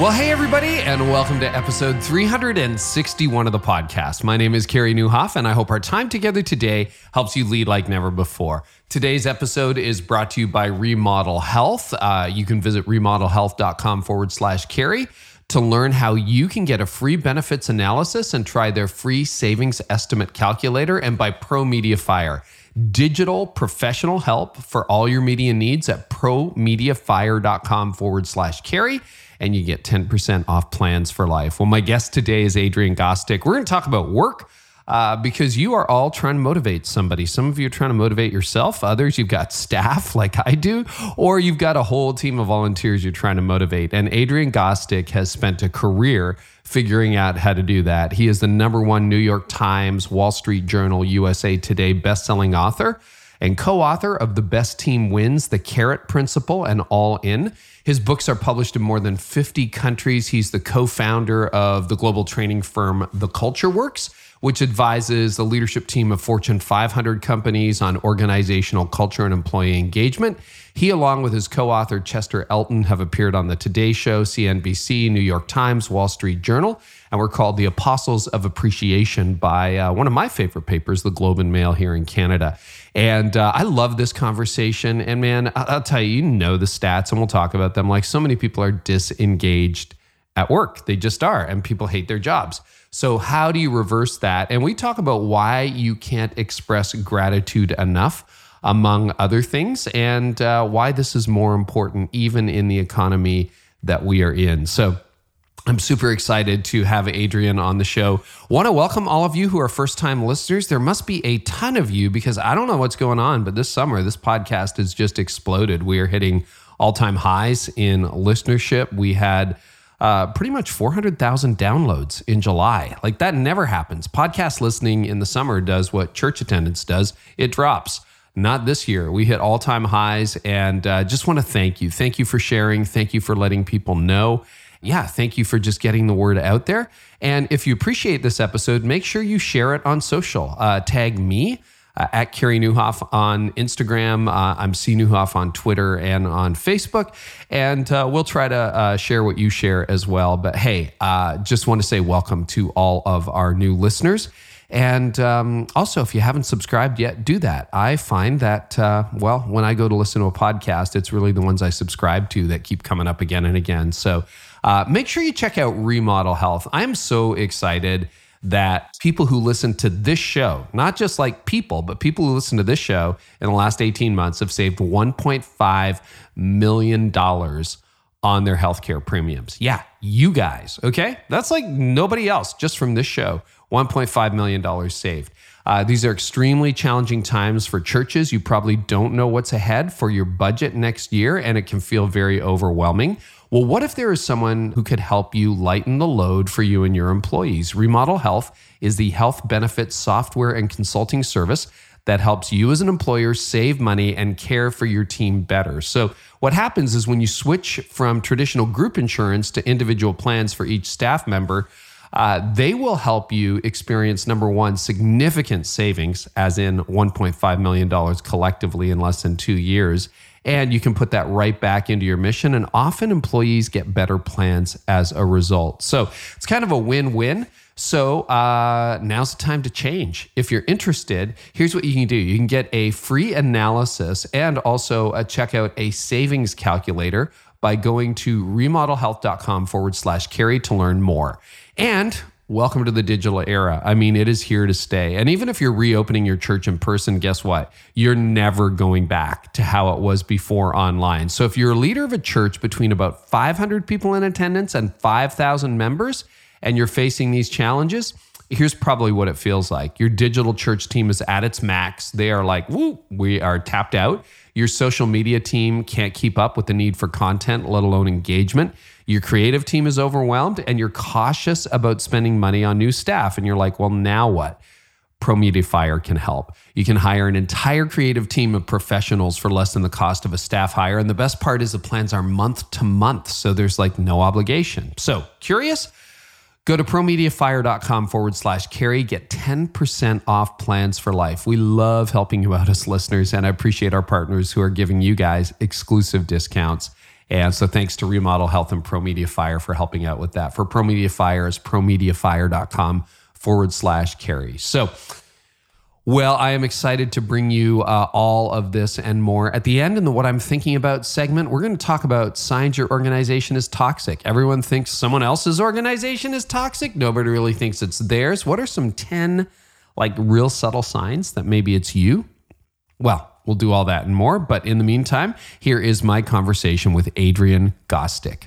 Well, hey, everybody, and welcome to episode 361 of the podcast. My name is Carey Nieuwhof, and I hope our time together today helps you lead like never before. Today's episode is brought to you by Remodel Health. Uh, you can visit remodelhealth.com forward slash Carey to learn how you can get a free benefits analysis and try their free savings estimate calculator, and by Pro Media Fire digital professional help for all your media needs at promediafire.com forward slash Carey and you get 10% off plans for life. Well, my guest today is Adrian Gostick. We're going to talk about work. Uh, because you are all trying to motivate somebody. Some of you are trying to motivate yourself. Others, you've got staff like I do, or you've got a whole team of volunteers you're trying to motivate. And Adrian Gostick has spent a career figuring out how to do that. He is the number one New York Times, Wall Street Journal, USA Today bestselling author and co author of The Best Team Wins, The Carrot Principle, and All In. His books are published in more than 50 countries. He's the co founder of the global training firm The Culture Works, which advises the leadership team of Fortune 500 companies on organizational culture and employee engagement. He, along with his co author Chester Elton, have appeared on The Today Show, CNBC, New York Times, Wall Street Journal, and were called the Apostles of Appreciation by uh, one of my favorite papers, The Globe and Mail, here in Canada. And uh, I love this conversation. And man, I'll tell you, you know the stats, and we'll talk about them. Like so many people are disengaged at work, they just are, and people hate their jobs. So, how do you reverse that? And we talk about why you can't express gratitude enough, among other things, and uh, why this is more important even in the economy that we are in. So, I'm super excited to have Adrian on the show. Want to welcome all of you who are first time listeners. There must be a ton of you because I don't know what's going on, but this summer, this podcast has just exploded. We are hitting all time highs in listenership. We had uh, pretty much 400,000 downloads in July. Like that never happens. Podcast listening in the summer does what church attendance does it drops. Not this year. We hit all time highs and uh, just want to thank you. Thank you for sharing. Thank you for letting people know yeah, thank you for just getting the word out there. And if you appreciate this episode, make sure you share it on social. Uh, tag me. Uh, at Carey Nieuwhof on Instagram. Uh, I'm C Nieuwhof on Twitter and on Facebook. And uh, we'll try to uh, share what you share as well. But hey, uh, just want to say welcome to all of our new listeners. And um, also, if you haven't subscribed yet, do that. I find that, uh, well, when I go to listen to a podcast, it's really the ones I subscribe to that keep coming up again and again. So uh, make sure you check out Remodel Health. I'm so excited that people who listen to this show, not just like people, but people who listen to this show in the last 18 months have saved $1.5 million on their healthcare premiums. Yeah, you guys, okay? That's like nobody else, just from this show, $1.5 million saved. Uh, these are extremely challenging times for churches. You probably don't know what's ahead for your budget next year, and it can feel very overwhelming. Well, what if there is someone who could help you lighten the load for you and your employees? Remodel Health is the health benefits software and consulting service that helps you as an employer save money and care for your team better. So, what happens is when you switch from traditional group insurance to individual plans for each staff member, uh, they will help you experience number one, significant savings, as in $1.5 million collectively in less than two years. And you can put that right back into your mission. And often employees get better plans as a result. So it's kind of a win win. So uh, now's the time to change. If you're interested, here's what you can do you can get a free analysis and also a, check out a savings calculator by going to remodelhealth.com forward slash Carey to learn more. And welcome to the digital era. I mean, it is here to stay. And even if you're reopening your church in person, guess what? You're never going back to how it was before online. So if you're a leader of a church between about 500 people in attendance and 5,000 members, and you're facing these challenges, here's probably what it feels like. Your digital church team is at its max. They are like, woo, we are tapped out. Your social media team can't keep up with the need for content, let alone engagement. Your creative team is overwhelmed and you're cautious about spending money on new staff. And you're like, well, now what? ProMediaFire can help. You can hire an entire creative team of professionals for less than the cost of a staff hire. And the best part is the plans are month to month, so there's like no obligation. So, curious? Go to promediafire.com forward slash carey. Get 10% off plans for life. We love helping you out as listeners, and I appreciate our partners who are giving you guys exclusive discounts. And so thanks to Remodel Health and ProMediaFire for helping out with that. For ProMediaFire is promediafire.com forward slash carey. So well, I am excited to bring you uh, all of this and more. At the end, in the What I'm Thinking About segment, we're going to talk about signs your organization is toxic. Everyone thinks someone else's organization is toxic. Nobody really thinks it's theirs. What are some 10 like real subtle signs that maybe it's you? Well, we'll do all that and more. But in the meantime, here is my conversation with Adrian Gostick.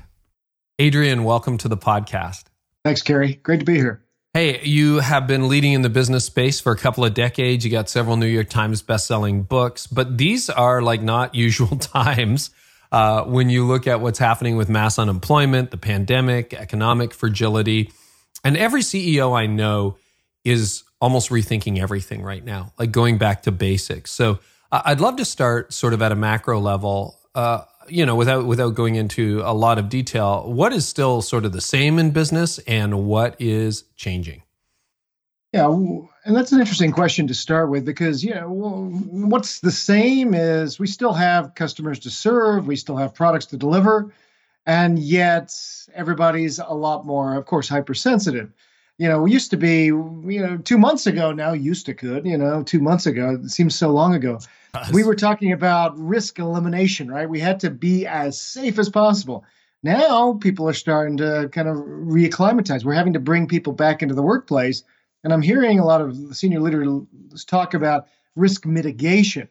Adrian, welcome to the podcast. Thanks, Carey. Great to be here. Hey, you have been leading in the business space for a couple of decades. You got several New York Times best-selling books, but these are like not usual times uh, when you look at what's happening with mass unemployment, the pandemic, economic fragility, and every CEO I know is almost rethinking everything right now, like going back to basics. So I'd love to start sort of at a macro level. Uh, you know, without without going into a lot of detail, what is still sort of the same in business, and what is changing? Yeah, and that's an interesting question to start with because you know what's the same is we still have customers to serve, we still have products to deliver, and yet everybody's a lot more, of course, hypersensitive. You know, we used to be, you know, two months ago now, used to could, you know, two months ago, it seems so long ago we were talking about risk elimination, right? We had to be as safe as possible. Now people are starting to kind of reacclimatize. We're having to bring people back into the workplace. And I'm hearing a lot of senior leaders talk about risk mitigation.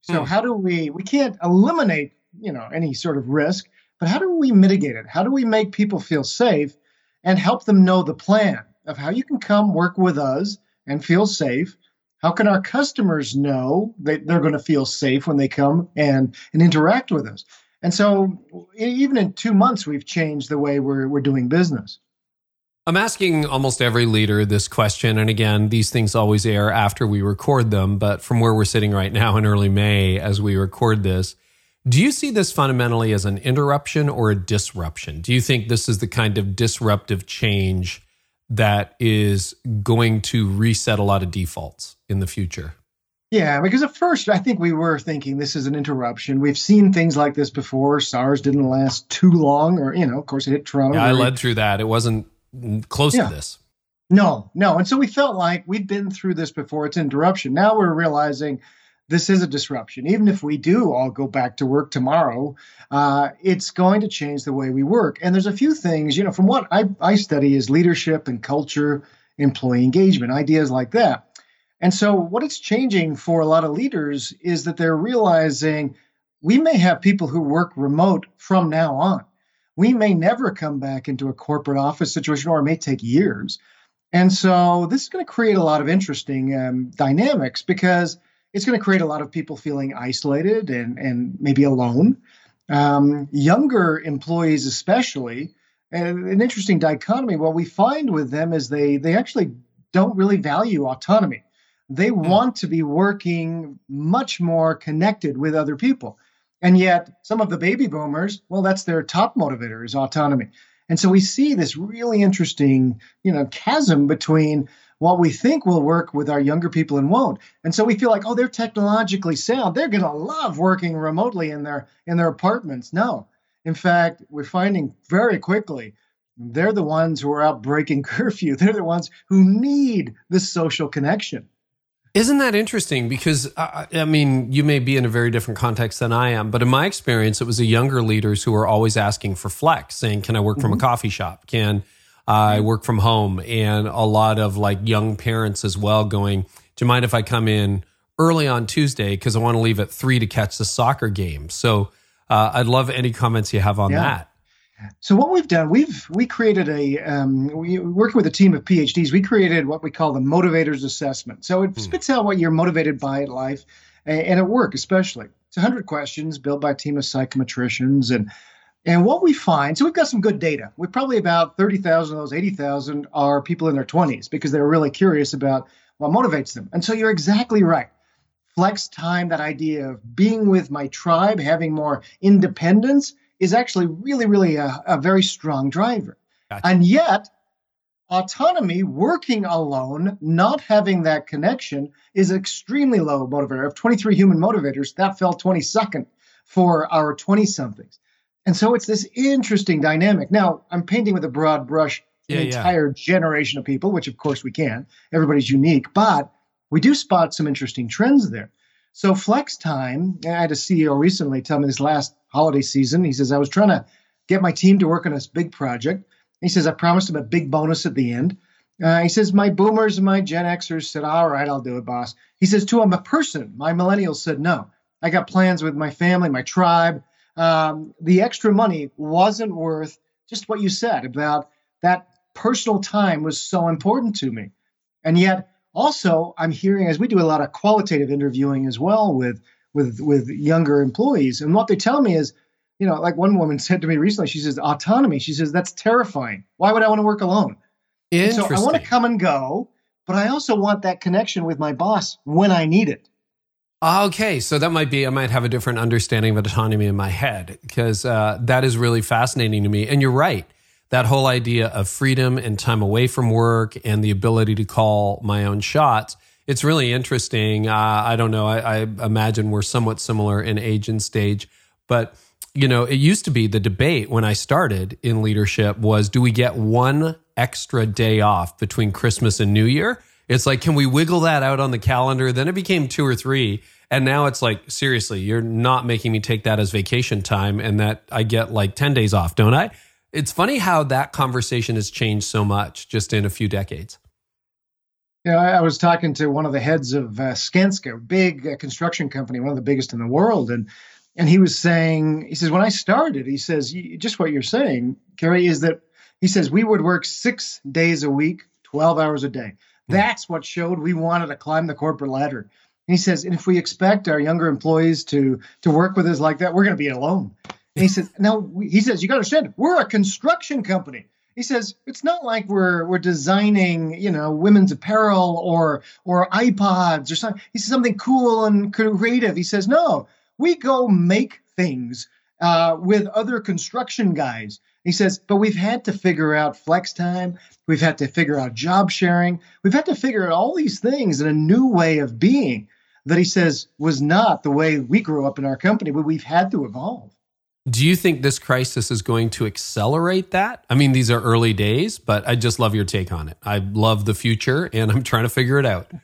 So mm. how do we we can't eliminate, you know, any sort of risk, but how do we mitigate it? How do we make people feel safe and help them know the plan of how you can come work with us and feel safe how can our customers know that they're going to feel safe when they come and, and interact with us? And so, even in two months, we've changed the way we're, we're doing business. I'm asking almost every leader this question. And again, these things always air after we record them. But from where we're sitting right now in early May as we record this, do you see this fundamentally as an interruption or a disruption? Do you think this is the kind of disruptive change that is going to reset a lot of defaults in the future? Yeah, because at first I think we were thinking this is an interruption. We've seen things like this before. SARS didn't last too long, or, you know, of course it hit Toronto. Yeah, I led through that. It wasn't close yeah. to this. No, no. And so we felt like we'd been through this before. It's interruption. Now we're realizing this is a disruption. Even if we do all go back to work tomorrow, uh, it's going to change the way we work. And there's a few things, you know, from what I, I study is leadership and culture, employee engagement, ideas like that. And so what it's changing for a lot of leaders is that they're realizing we may have people who work remote from now on. We may never come back into a corporate office situation, or it may take years. And so this is going to create a lot of interesting um, dynamics because – it's going to create a lot of people feeling isolated and, and maybe alone. Um, younger employees, especially, and an interesting dichotomy. What we find with them is they they actually don't really value autonomy. They mm. want to be working much more connected with other people. And yet, some of the baby boomers, well, that's their top motivator is autonomy. And so we see this really interesting, you know, chasm between what we think will work with our younger people and won't. And so we feel like, oh, they're technologically sound. They're going to love working remotely in their in their apartments. No. In fact, we're finding very quickly they're the ones who are out breaking curfew. They're the ones who need this social connection. Isn't that interesting? Because uh, I mean, you may be in a very different context than I am, but in my experience, it was the younger leaders who were always asking for flex, saying, "Can I work mm-hmm. from a mm-hmm. coffee shop? Can I work from home and a lot of like young parents as well going, Do you mind if I come in early on Tuesday? Because I want to leave at three to catch the soccer game. So uh, I'd love any comments you have on yeah. that. So what we've done, we've we created a um, we working with a team of PhDs. We created what we call the motivators assessment. So it hmm. spits out what you're motivated by at life, and, and at work especially. It's 100 questions built by a team of psychometricians and and what we find, so we've got some good data. We probably about 30,000 of those 80,000 are people in their 20s because they're really curious about what motivates them. And so you're exactly right. Flex time, that idea of being with my tribe, having more independence, is actually really, really a, a very strong driver. Gotcha. And yet, autonomy, working alone, not having that connection, is extremely low motivator. Of 23 human motivators, that fell 22nd for our 20 somethings. And so it's this interesting dynamic. Now, I'm painting with a broad brush yeah, an entire yeah. generation of people, which of course we can. Everybody's unique, but we do spot some interesting trends there. So flex time, I had a CEO recently tell me this last holiday season. He says, I was trying to get my team to work on this big project. He says, I promised him a big bonus at the end. Uh, he says, my boomers and my Gen Xers said, all right, I'll do it, boss. He says, to him, a person, my millennials said, no. I got plans with my family, my tribe. Um, the extra money wasn't worth just what you said about that personal time was so important to me. And yet, also, I'm hearing as we do a lot of qualitative interviewing as well with with with younger employees, and what they tell me is, you know, like one woman said to me recently, she says autonomy. She says that's terrifying. Why would I want to work alone? So I want to come and go, but I also want that connection with my boss when I need it. Okay, so that might be I might have a different understanding of autonomy in my head because uh, that is really fascinating to me. And you're right, that whole idea of freedom and time away from work and the ability to call my own shots. It's really interesting. Uh, I don't know. I, I imagine we're somewhat similar in age and stage, but you know, it used to be the debate when I started in leadership was do we get one extra day off between Christmas and New Year? It's like, can we wiggle that out on the calendar? Then it became two or three. And now it's like, seriously, you're not making me take that as vacation time and that I get like 10 days off, don't I? It's funny how that conversation has changed so much just in a few decades. Yeah, I was talking to one of the heads of uh, Skanska, big uh, construction company, one of the biggest in the world, and and he was saying, he says, when I started, he says, just what you're saying, Carey, is that he says we would work six days a week, twelve hours a day. That's what showed we wanted to climb the corporate ladder. And he says, and if we expect our younger employees to to work with us like that, we're going to be alone. And he says, now he says, you got to understand, we're a construction company. He says it's not like we're we're designing, you know, women's apparel or or iPods or something. He says something cool and creative. He says, no, we go make things uh, with other construction guys. He says, but we've had to figure out flex time. We've had to figure out job sharing. We've had to figure out all these things in a new way of being that he says was not the way we grew up in our company, but we've had to evolve. Do you think this crisis is going to accelerate that? I mean, these are early days, but I just love your take on it. I love the future and I'm trying to figure it out.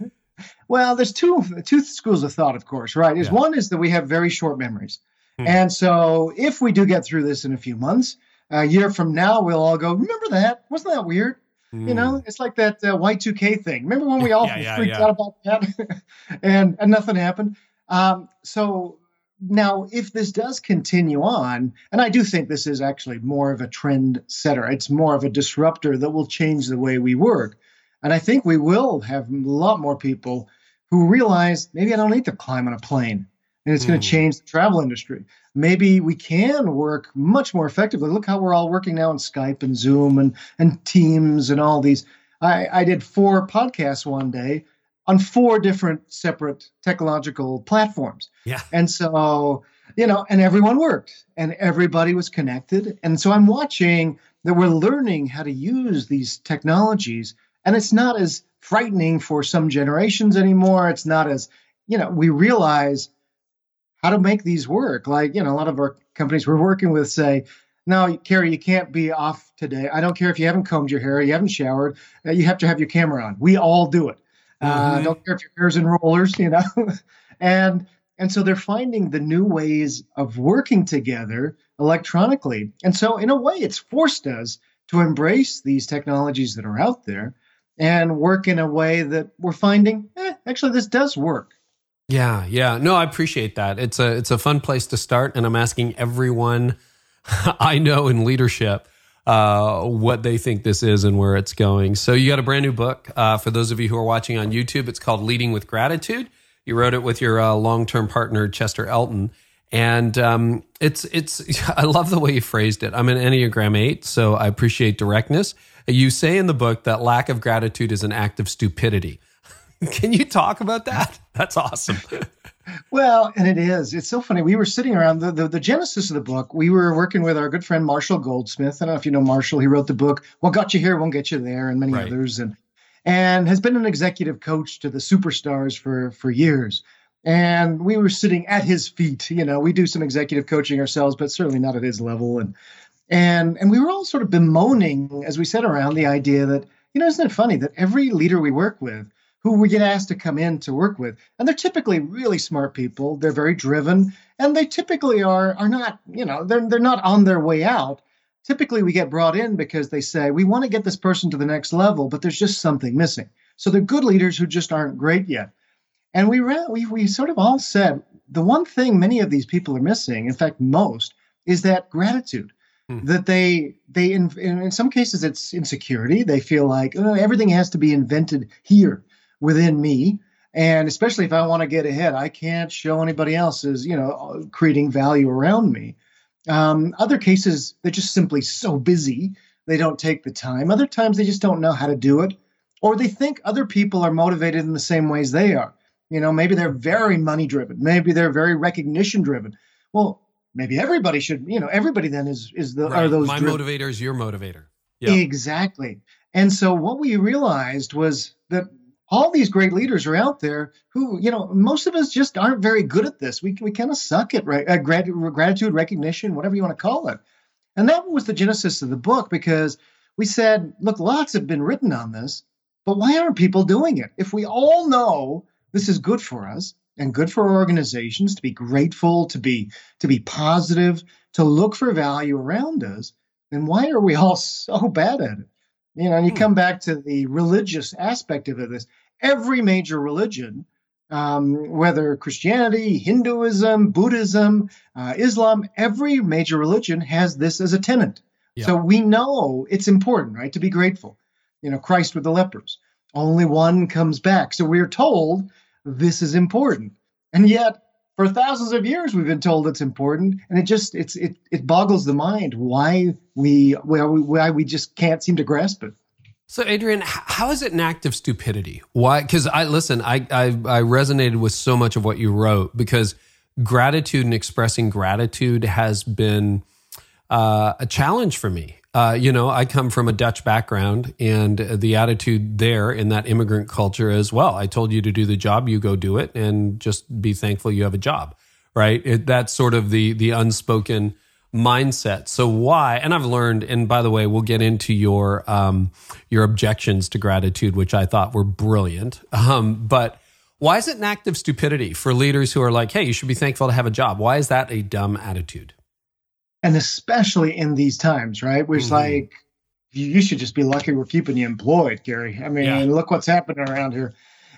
Well, there's two two schools of thought, of course, right? Is yeah. one is that we have very short memories. Hmm. And so if we do get through this in a few months, a year from now, we'll all go, remember that? Wasn't that weird? Mm. You know, hmm. it's like that uh, Y2K thing. Remember when we all yeah, yeah, freaked yeah. out about that and, and nothing happened? Um, so now, if this does continue on, and I do think this is actually more of a trend setter, it's more of a disruptor that will change the way we work. And I think we will have a lot more people who realize maybe I don't need to climb on a plane and it's mm. going to change the travel industry. Maybe we can work much more effectively. Look how we're all working now on Skype and Zoom and, and Teams and all these. I, I did four podcasts one day on four different separate technological platforms. Yeah. And so, you know, and everyone worked and everybody was connected. And so I'm watching that we're learning how to use these technologies. And it's not as frightening for some generations anymore. It's not as, you know, we realize how to make these work. Like, you know, a lot of our companies we're working with say, no, Carey, you can't be off today. I don't care if you haven't combed your hair, you haven't showered, uh, you have to have your camera on. We all do it. Uh, mm-hmm. don't care if your hair's in rollers, you know. and and so they're finding the new ways of working together electronically. And so in a way, it's forced us to embrace these technologies that are out there and work in a way that we're finding, eh, actually, this does work. Yeah, yeah. No, I appreciate that. It's a it's a fun place to start, and I'm asking everyone I know in leadership uh, what they think this is and where it's going. So you got a brand new book uh, for those of you who are watching on YouTube. It's called Leading with Gratitude. You wrote it with your uh, long term partner Chester Elton, and um, it's it's. I love the way you phrased it. I'm an Enneagram Eight, so I appreciate directness. You say in the book that lack of gratitude is an act of stupidity. Can you talk about that? That's awesome. well, and it is. It's so funny. We were sitting around the, the, the genesis of the book. We were working with our good friend Marshall Goldsmith. I don't know if you know Marshall. He wrote the book "What Got You Here Won't Get You There" and many right. others, and and has been an executive coach to the superstars for for years. And we were sitting at his feet. You know, we do some executive coaching ourselves, but certainly not at his level. And and and we were all sort of bemoaning as we sat around the idea that you know, isn't it funny that every leader we work with who we get asked to come in to work with. And they're typically really smart people. They're very driven, and they typically are are not, you know, they're they're not on their way out. Typically, we get brought in because they say we want to get this person to the next level, but there's just something missing. So they're good leaders who just aren't great yet. And we ran, we we sort of all said the one thing many of these people are missing, in fact, most, is that gratitude. Hmm. That they they in, in some cases it's insecurity. They feel like oh, everything has to be invented here within me. And especially if i want to get ahead i can't show anybody else as you know creating value around me. Um, other cases they're just simply so busy they don't take the time. Other times they just don't know how to do it or they think other people are motivated in the same ways they are. You know maybe they're very money driven maybe they're very recognition driven well maybe everybody should you know everybody then is is the right. are those my driven. motivator is your motivator. Exactly. And so what we realized was that all these great leaders are out there who, you know, most of us just aren't very good at this. We, we kind of suck at right, uh, gratitude, recognition, whatever you want to call it. And that was the genesis of the book because we said, look, lots have been written on this, but why aren't people doing it? If we all know this is good for us and good for organizations to be grateful, to be to be positive, to look for value around us, then why are we all so bad at it? You know, and you hmm. come back to the religious aspect of this. Every major religion, um, whether Christianity, Hinduism, Buddhism, uh, Islam, every major religion has this as a tenet. Yeah. So we know it's important, right, to be grateful. You know, Christ with the lepers, only one comes back. So we're told this is important. And yet, for thousands of years we've been told it's important and it just it's it, it boggles the mind why we why we, why we just can't seem to grasp it. So adrian how is it an act of stupidity? Why because i listen I, I i resonated with so much of what you wrote because gratitude and expressing gratitude has been uh, a challenge for me uh, you know, I come from a Dutch background, and the attitude there in that immigrant culture as well. I told you to do the job, you go do it, and just be thankful you have a job, right? It, that's sort of the the unspoken mindset. So why? And I've learned. And by the way, we'll get into your um, your objections to gratitude, which I thought were brilliant. Um, but why is it an act of stupidity for leaders who are like, "Hey, you should be thankful to have a job"? Why is that a dumb attitude? And especially in these times, right? Which mm-hmm. like you should just be lucky we're keeping you employed, Gary. I mean, yeah. look what's happening around here.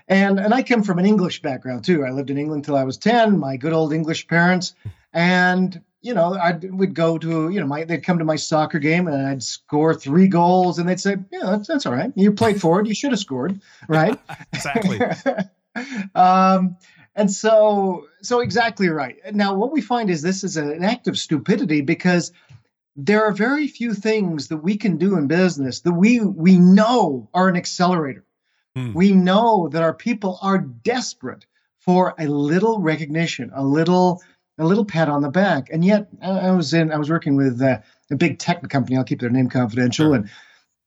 And and I come from an English background too. I lived in England till I was 10, my good old English parents. And you know, I would go to, you know, my they'd come to my soccer game and I'd score three goals and they'd say, Yeah, that's, that's all right. You played forward, you should have scored, right? exactly. um, and so, so exactly right. Now, what we find is this is an act of stupidity because there are very few things that we can do in business that we we know are an accelerator. Hmm. We know that our people are desperate for a little recognition, a little a little pat on the back. And yet, I was in I was working with uh, a big tech company. I'll keep their name confidential, sure. and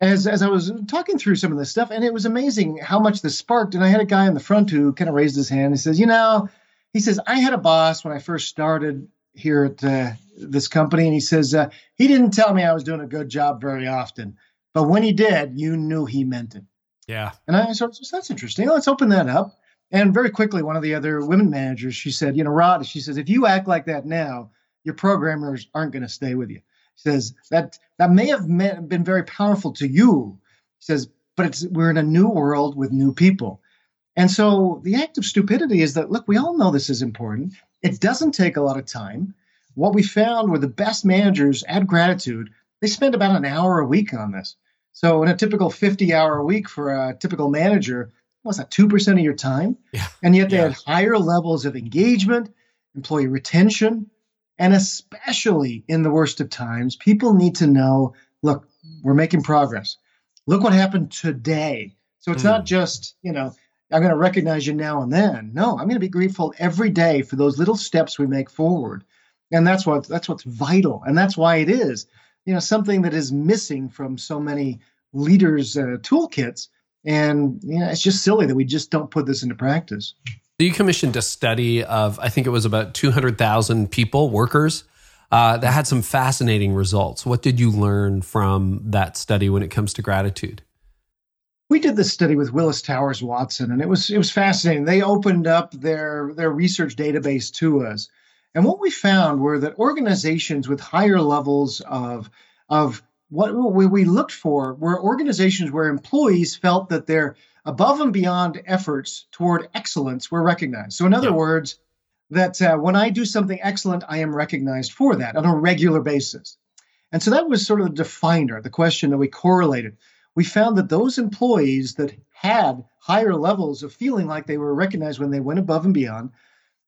as as I was talking through some of this stuff, and it was amazing how much this sparked. And I had a guy in the front who kind of raised his hand. He says, "You know," he says, "I had a boss when I first started here at uh, this company, and he says uh, he didn't tell me I was doing a good job very often, but when he did, you knew he meant it." Yeah. And I sort of said, "That's interesting. Let's open that up." And very quickly, one of the other women managers, she said, "You know, Rod," she says, "if you act like that now, your programmers aren't going to stay with you." Says that that may have been very powerful to you. He says, but it's we're in a new world with new people. And so the act of stupidity is that look, we all know this is important. It doesn't take a lot of time. What we found were the best managers at gratitude, they spend about an hour a week on this. So in a typical 50 hour week for a typical manager, what's that, 2% of your time? Yeah. And yet they yeah. had higher levels of engagement, employee retention, and especially in the worst of times, people need to know look, we're making progress. Look what happened today. So it's mm. not just, you know, I'm going to recognize you now and then. No, I'm going to be grateful every day for those little steps we make forward. And that's what that's what's vital. And that's why it is, you know, something that is missing from so many leaders' uh, toolkits. And you know, it's just silly that we just don't put this into practice. You commissioned a study of, I think it was about 200,000 people, workers, uh, that had some fascinating results. What did you learn from that study when it comes to gratitude? we did this study with Willis Towers Watson, and it was it was fascinating. They opened up their their research database to us, and what we found were that organizations with higher levels of of what we looked for were organizations where employees felt that their above and beyond efforts toward excellence were recognized. So, in other yeah. words, that uh, when I do something excellent, I am recognized for that on a regular basis. And so that was sort of the definer, the question that we correlated we found that those employees that had higher levels of feeling like they were recognized when they went above and beyond,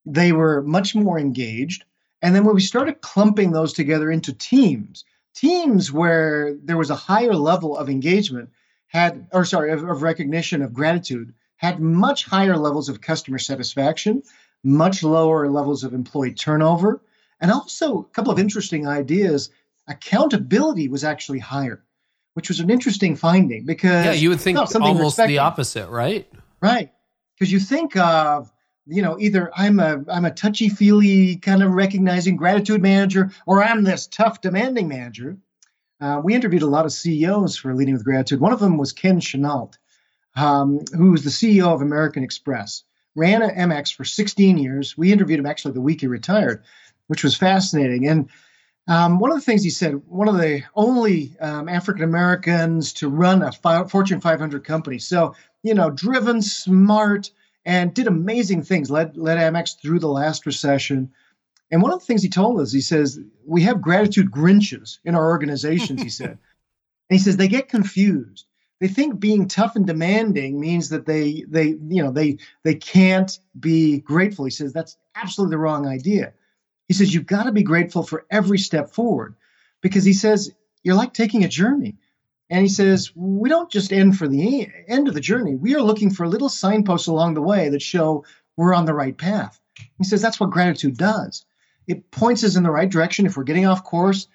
they were much more engaged. And then when we started clumping those together into teams, teams where there was a higher level of engagement had, or sorry, of, of recognition of gratitude, had much higher levels of customer satisfaction, much lower levels of employee turnover, and also a couple of interesting ideas. Accountability was actually higher which was an interesting finding because yeah, you would think almost the opposite, right? Right, because you think of you know either I'm a I'm a touchy feely kind of recognizing gratitude manager, or I'm this tough demanding manager. Uh, we interviewed a lot of CEOs for Leading with Gratitude. One of them was Ken Chenault, um, who was the CEO of American Express, ran at Amex for 16 years. We interviewed him actually the week he retired, which was fascinating. And um, one of the things he said, one of the only um, African Americans to run a fi- Fortune 500 company. So, you know, driven, smart, and did amazing things, led, led Amex through the last recession. And one of the things he told us, he says, we have gratitude Grinches in our organizations, he said. And he says, they get confused. They think being tough and demanding means that they, they, you know, they, they can't be grateful. He says, that's absolutely the wrong idea he says, You've got to be grateful for every step forward because he says, You're like taking a journey. And he says, We don't just end for the end of the journey. We are looking for little signposts along the way that show we're on the right path. He says, That's what gratitude does. It points us in the right direction. If we're getting off course,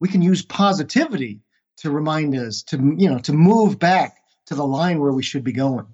we can use positivity to remind us to, you know, to move back to the line where we should be going.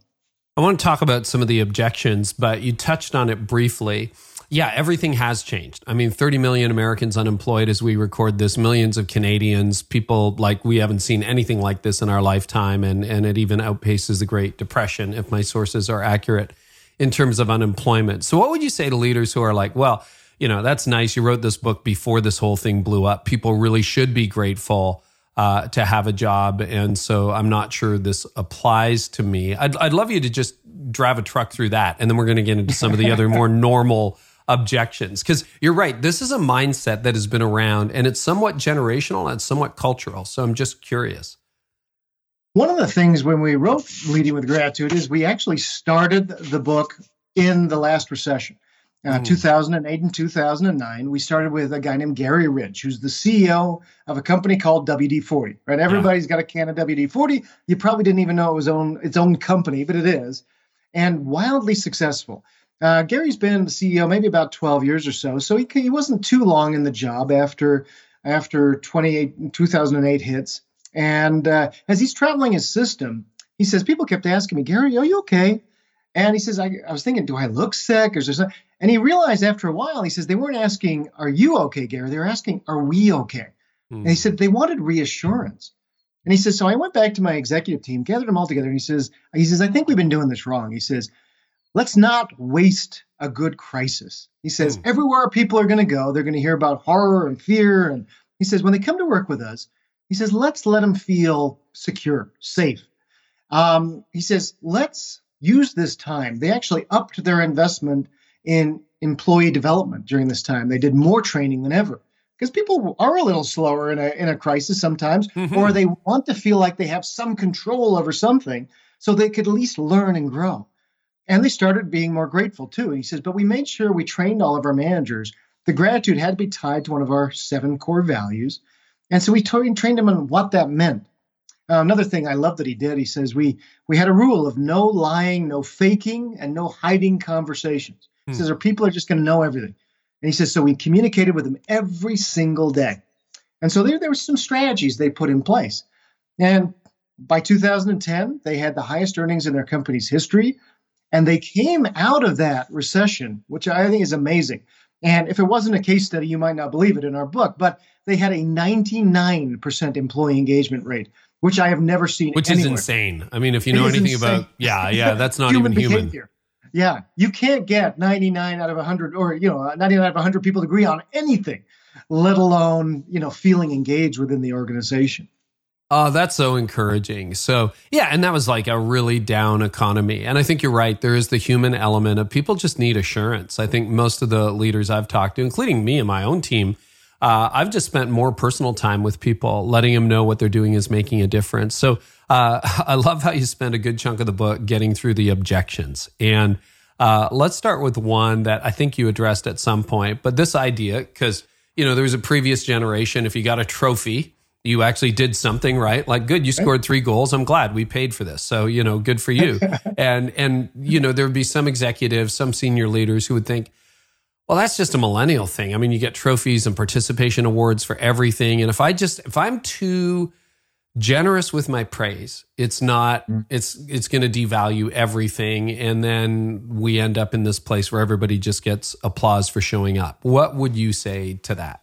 I want to talk about some of the objections, but you touched on it briefly yeah, everything has changed. I mean, 30 million Americans unemployed as we record this, millions of Canadians, people like we haven't seen anything like this in our lifetime. And, and it even outpaces the Great Depression, if my sources are accurate, in terms of unemployment. So, what would you say to leaders who are like, well, you know, that's nice. You wrote this book before this whole thing blew up. People really should be grateful uh, to have a job. And so I'm not sure this applies to me. I'd, I'd love you to just drive a truck through that. And then we're going to get into some of the other more normal objections. Because you're right, this is a mindset that has been around and it's somewhat generational and somewhat cultural. So I'm just curious. One of the things when we wrote Leading with Gratitude is we actually started the book in the last recession. Uh, mm. 2008 and 2009, we started with a guy named Gary Ridge, who's the CEO of a company called WD 40. Right? Everybody's yeah. got a can of WD 40. You probably didn't even know it was own its own company, but it is, and wildly successful. Uh, Gary's been the CEO maybe about 12 years or so, so he, he wasn't too long in the job after after 28, 2008 hits. And uh, as he's traveling his system, he says people kept asking me, Gary, are you okay? And he says, I, I was thinking, do I look sick? Or something? And he realized after a while, he says, they weren't asking, are you okay, Gary? They were asking, are we okay? Mm. And he said, they wanted reassurance. And he says, so I went back to my executive team, gathered them all together, and he says, he says, I think we've been doing this wrong. He says, let's not waste a good crisis. He says, mm. everywhere people are going to go, they're going to hear about horror and fear. And he says, when they come to work with us, he says, let's let them feel secure, safe. Um, he says, let's use this time. They actually upped their investment in employee development during this time. They did more training than ever because people are a little slower in a, in a crisis sometimes, mm-hmm. or they want to feel like they have some control over something so they could at least learn and grow. And they started being more grateful too. And he says, but we made sure we trained all of our managers. The gratitude had to be tied to one of our seven core values. And so we trained them on what that meant. Uh, another thing I love that he did, he says we we had a rule of no lying, no faking, and no hiding conversations. He hmm. says our people are just going to know everything. And he says so we communicated with them every single day. And so there there were some strategies they put in place. And by 2010, they had the highest earnings in their company's history. And they came out of that recession, which I think is amazing. And if it wasn't a case study, you might not believe it in our book, but they had a 99% employee engagement rate, which I have never seen. Which anywhere. is insane. I mean, if you know anything insane. about, yeah, yeah, that's not human even human. Behavior. Yeah, you can't get 99 out of 100 or, you know, 99 out of 100 people to agree on anything, let alone, you know, feeling engaged within the organization. Oh, that's so encouraging. So, yeah, and that was like a really down economy. And I think you're right. There is the human element of people just need assurance. I think most of the leaders I've talked to, including me and my own team, uh, I've just spent more personal time with people, letting them know what they're doing is making a difference. So, uh, I love how you spend a good chunk of the book getting through the objections. And uh, let's start with one that I think you addressed at some point. But this idea, because, you know, there was a previous generation, if you got a trophy, you actually did something right. Like good you scored three goals. I'm glad we paid for this. So you know good for you. And and you know there would be some executives some senior leaders who would think well that's just a millennial thing. I mean you get trophies and participation awards for everything. And if i just if i'm too generous with my praise it's not mm. it's it's going to devalue everything. And then we end up in this place where everybody just gets applause for showing up. What would you say to that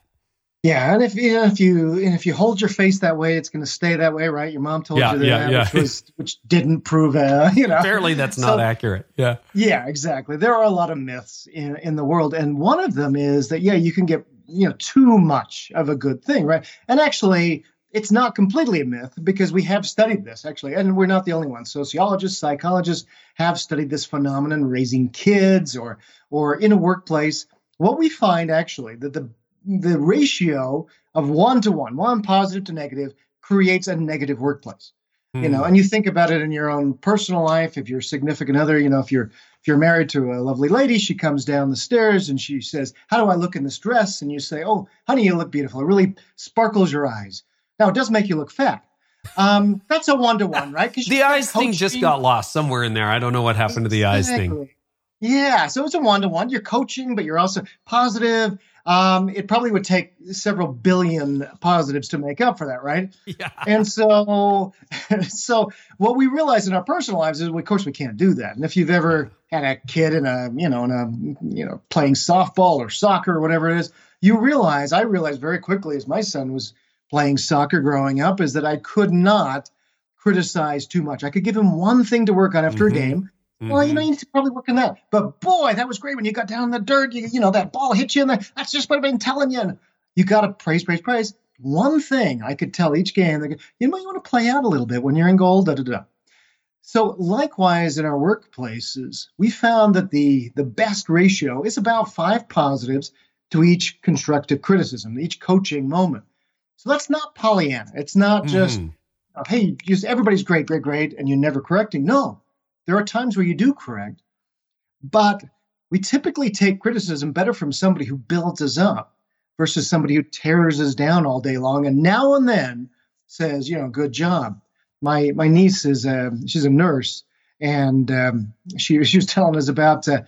yeah, and if you know, if you and if you hold your face that way, it's going to stay that way, right? Your mom told yeah, you that, yeah, yeah. which was which didn't prove, uh, you know. Apparently, that's so, not accurate. Yeah. Yeah, exactly. There are a lot of myths in in the world, and one of them is that yeah, you can get you know too much of a good thing, right? And actually, it's not completely a myth because we have studied this actually, and we're not the only ones. Sociologists, psychologists have studied this phenomenon, raising kids or or in a workplace. What we find actually that the the ratio of one to one, one positive to negative, creates a negative workplace. Mm. You know, hmm. and you think about it in your own personal life. If you're significant other, you know, if you're if you're married to a lovely lady, she comes down the stairs and she says, "How do I look in this dress?" And you say, "Oh, honey, you look beautiful. It really sparkles your eyes." Now, it does make you look fat. Um, that's a one to one, right? the eyes thing just got lost somewhere in there. I don't know what happened exactly. to the eyes thing. Yeah, so it's a one to one. You're coaching, but you're also positive um, it probably would take several billion positives to make up for that, right? Yeah. And so, so what we realize in our personal lives is, of course, we can't do that. And if you've ever had a kid in a, you know, in a, you know, playing softball or soccer or whatever it is, you realize. I realized very quickly as my son was playing soccer growing up, is that I could not criticize too much. I could give him one thing to work on after mm-hmm. a game Mm-hmm. Well, you know, mm-hmm. you need to probably work on that. But boy, that was great when you got down in the dirt. You, you know, that ball hit you in there. That's just what I've been telling you. And You got to praise, praise, praise. One thing I could tell each game, go, you know, you want to play out a little bit when you're in goal, da da da. So likewise in our workplaces, we found that the the best ratio is about five positives to each constructive criticism, each coaching moment. So that's not Pollyanna. It's not just, mm-hmm. hey, just everybody's great, great, great, and you're never correcting. No, there are times where you do correct, but we typically take criticism better from somebody who builds us up versus somebody who tears us down all day long and now and then says, you know, good job. My my niece is a she's a nurse and um, she she was telling us about uh,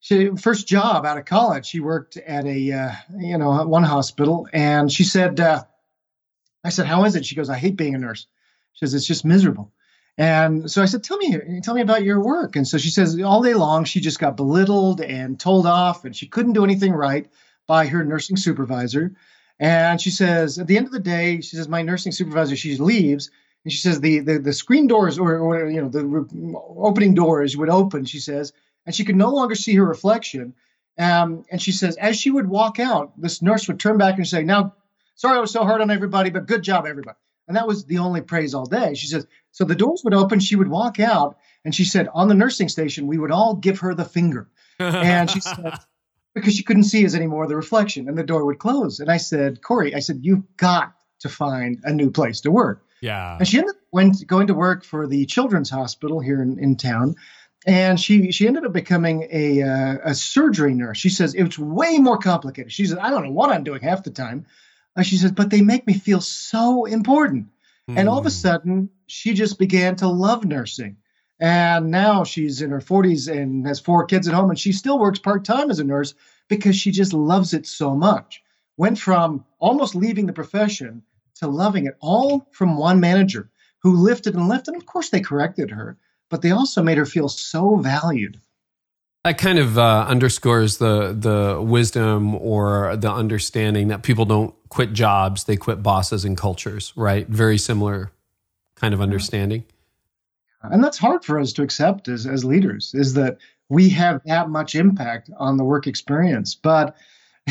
she first job out of college. She worked at a uh, you know one hospital and she said, uh, I said, how is it? She goes, I hate being a nurse. She says it's just miserable. And so I said, "Tell me, tell me about your work." And so she says, all day long she just got belittled and told off, and she couldn't do anything right by her nursing supervisor. And she says, at the end of the day, she says, my nursing supervisor, she leaves, and she says the the, the screen doors or, or you know the re- opening doors would open. She says, and she could no longer see her reflection. Um, and she says, as she would walk out, this nurse would turn back and say, "Now, sorry I was so hard on everybody, but good job, everybody." And that was the only praise all day. She says, so the doors would open, she would walk out, and she said, on the nursing station, we would all give her the finger. And she said, because she couldn't see us anymore, the reflection, and the door would close. And I said, Corey, I said, you've got to find a new place to work. Yeah. And she ended up went, going to work for the children's hospital here in, in town. And she she ended up becoming a uh, a surgery nurse. She says it's way more complicated. She says I don't know what I'm doing half the time. Uh, she says, but they make me feel so important. Mm. And all of a hmm. sudden, she just began to love nursing. And now she's in her 40s and has four kids at home, and she still works part time as a nurse because she just loves it so much. Went from almost leaving the profession to loving it, all from one manager who lifted and lifted. And of course, they corrected her, but they also made her feel so valued. That kind of uh, underscores the the wisdom or the understanding that people don't quit jobs; they quit bosses and cultures. Right? Very similar kind of understanding. And that's hard for us to accept as as leaders. Is that we have that much impact on the work experience, but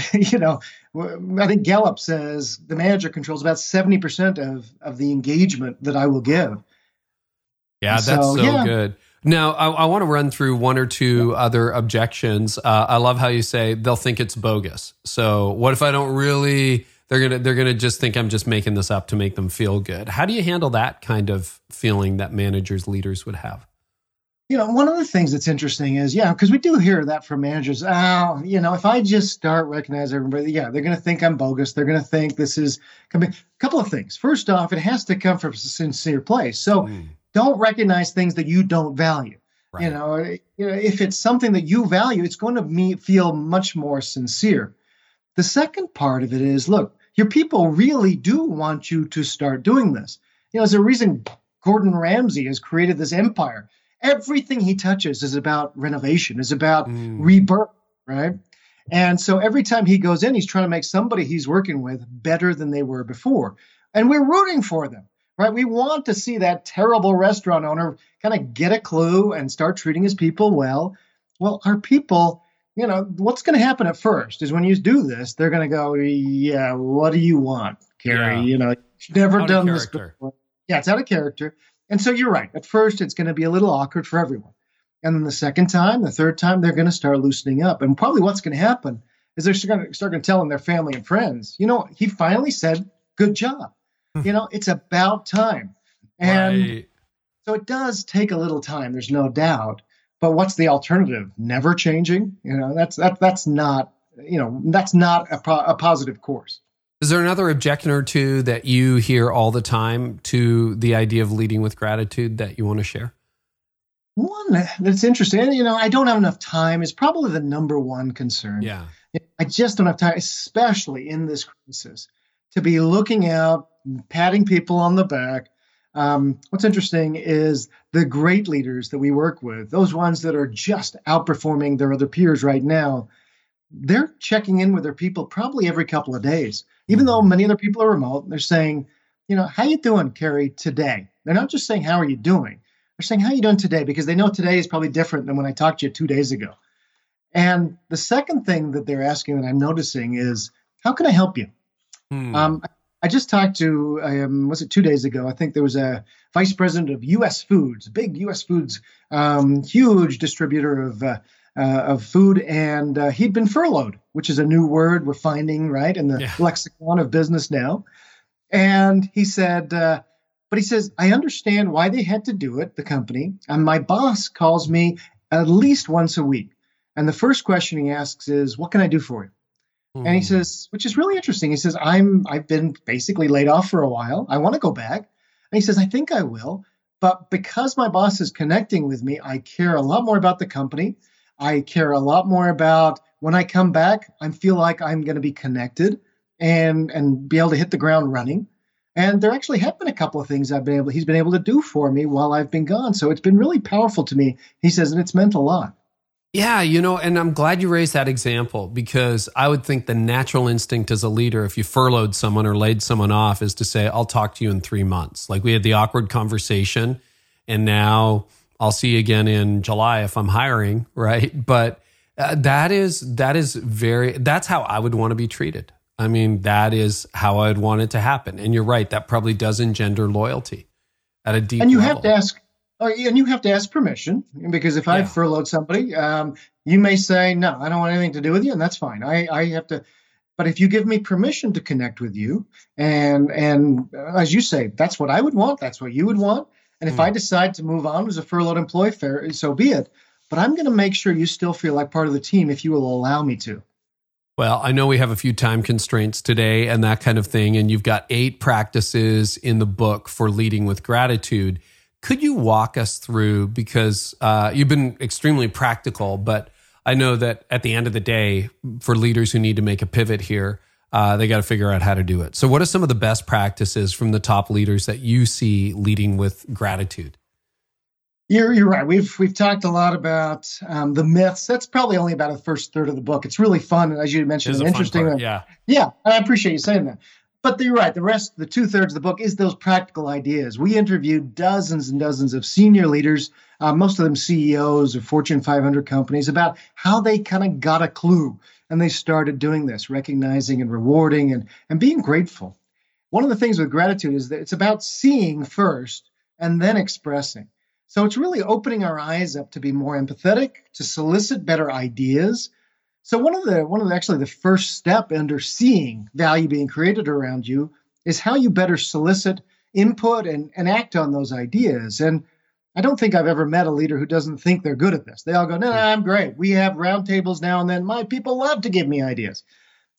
you know, I think Gallup says the manager controls about 70% of, of the engagement that I will give. Yeah, that's so, so yeah. good. Now, I, I, want to run through one or two other objections. Uh, I love how you say they'll think it's bogus. So, what if I don't really? They're gonna they're gonna just think I'm just making this up to make them feel good. How do you handle that kind of feeling that managers leaders would have? You know, one of the things that's interesting is, yeah, because we do hear that from managers. Oh, you know, if I just start recognizing everybody, yeah, they're going to think I'm bogus. They're going to think this is coming. A couple of things. First off, it has to come from a sincere place. So mm. Don't recognize things that you don't value. Right. You know, you know, if it's something that you value, it's going to me feel much more sincere. The second part of it is, look, your people really do want you to start doing this. You know, there's a reason Gordon Ramsay has created this empire everything he touches is about renovation, is about mm. rebirth, right? And so every time he goes in, he's trying to make somebody he's working with better than they were before. And we're rooting for them, right? We want to see that terrible restaurant owner kind of get a clue and start treating his people well. Well, our people, you know, what's going to happen at first is when you do this, they're going to go, Yeah, what do you want, Carey? Yeah. You know, you've never done this before. Yeah, it's out of character. And so you're right. At first, it's going to be a little awkward for everyone. And then the second time, the third time, they're going to start loosening up. And probably what's going to happen is they're going to start going to tell their family and friends, you know, he finally said, good job. Hmm. you know, it's about time. And right. so it does take a little time. There's no doubt. But what's the alternative? Never changing? You know, that's that that's not you know that's not a, a positive course. Is there another objection or two that you hear all the time to the idea of leading with gratitude that you want to share? One that's interesting, you know, I don't have enough time is probably the number one concern. Yeah. I just don't have time, especially in this crisis, to be looking out, patting people on the back. Um, what's interesting is the great leaders that we work with, those ones that are just outperforming their other peers right now, they're checking in with their people probably every couple of days even though many other people are remote, they're saying, you know, how you doing, Carey, today? They're not just saying, how are you doing? They're saying, how are you doing today? Because they know today is probably different than when I talked to you two days ago. And the second thing that they're asking that I'm noticing is, how can I help you? Hmm. Um, I just talked to, um, was it two days ago? I think there was a vice president of U.S. Foods, big U.S. Foods, um, huge distributor of uh, uh, of food, and uh, he'd been furloughed, which is a new word we're finding right in the yeah. lexicon of business now. And he said, uh, but he says, I understand why they had to do it, the company, and my boss calls me at least once a week. And the first question he asks is, "What can I do for you?" Mm. And he hmm. says, which is really interesting. He says, "I'm I've been basically laid off for a while. I want to go back." And he says, "I think I will." But because my boss is connecting with me, I care a lot more about the company. I care a lot more about when I come back, I feel like I'm going to be connected and and be able to hit the ground running. And there actually have been a couple of things I've been able he's been able to do for me while I've been gone. So it's been really powerful to me. He says, and it's meant a lot. Yeah, you know, and I'm glad you raised that example because I would think the natural instinct as a leader, if you furloughed someone or laid someone off, is to say, I'll talk to you in three months. Like we had the awkward conversation, and now I'll see you again in July if I'm hiring, right? But uh, that is that is very that's how I would want to be treated. I mean, that is how I'd want it to happen. And you're right, that probably does engender loyalty at a deep. And you level. have to ask, and you have to ask permission because if I furloughed somebody, um, you may say, "No, I don't want anything to do with you," and that's fine. I I have to. But if you give me permission to connect with you, and and uh, as you say, that's what I would want. That's what you would want. And if mm. I decide to move on as a furloughed employee, fair, so be it. But I'm going to make sure you still feel like part of the team if you will allow me to. Well, I know we have a few time constraints today and that kind of thing, and you've got eight practices in the book for leading with gratitude. Could you walk us through because uh, you've been extremely practical, but I know that at the end of the day, for leaders who need to make a pivot here, uh, they got to figure out how to do it. So, what are some of the best practices from the top leaders that you see leading with gratitude? You're, you're right. We've we've talked a lot about um, the myths. That's probably only about the first third of the book. It's really fun, and as you mentioned, an interesting. Part, yeah, yeah. I appreciate you saying that. But you're right. The rest, the two thirds of the book, is those practical ideas. We interviewed dozens and dozens of senior leaders, uh, most of them CEOs of Fortune 500 companies, about how they kind of got a clue and they started doing this, recognizing and rewarding and and being grateful. One of the things with gratitude is that it's about seeing first and then expressing. So it's really opening our eyes up to be more empathetic, to solicit better ideas. So one of the one of the, actually the first step under seeing value being created around you is how you better solicit input and, and act on those ideas. And I don't think I've ever met a leader who doesn't think they're good at this. They all go, no, no, I'm great. We have roundtables now and then. My people love to give me ideas.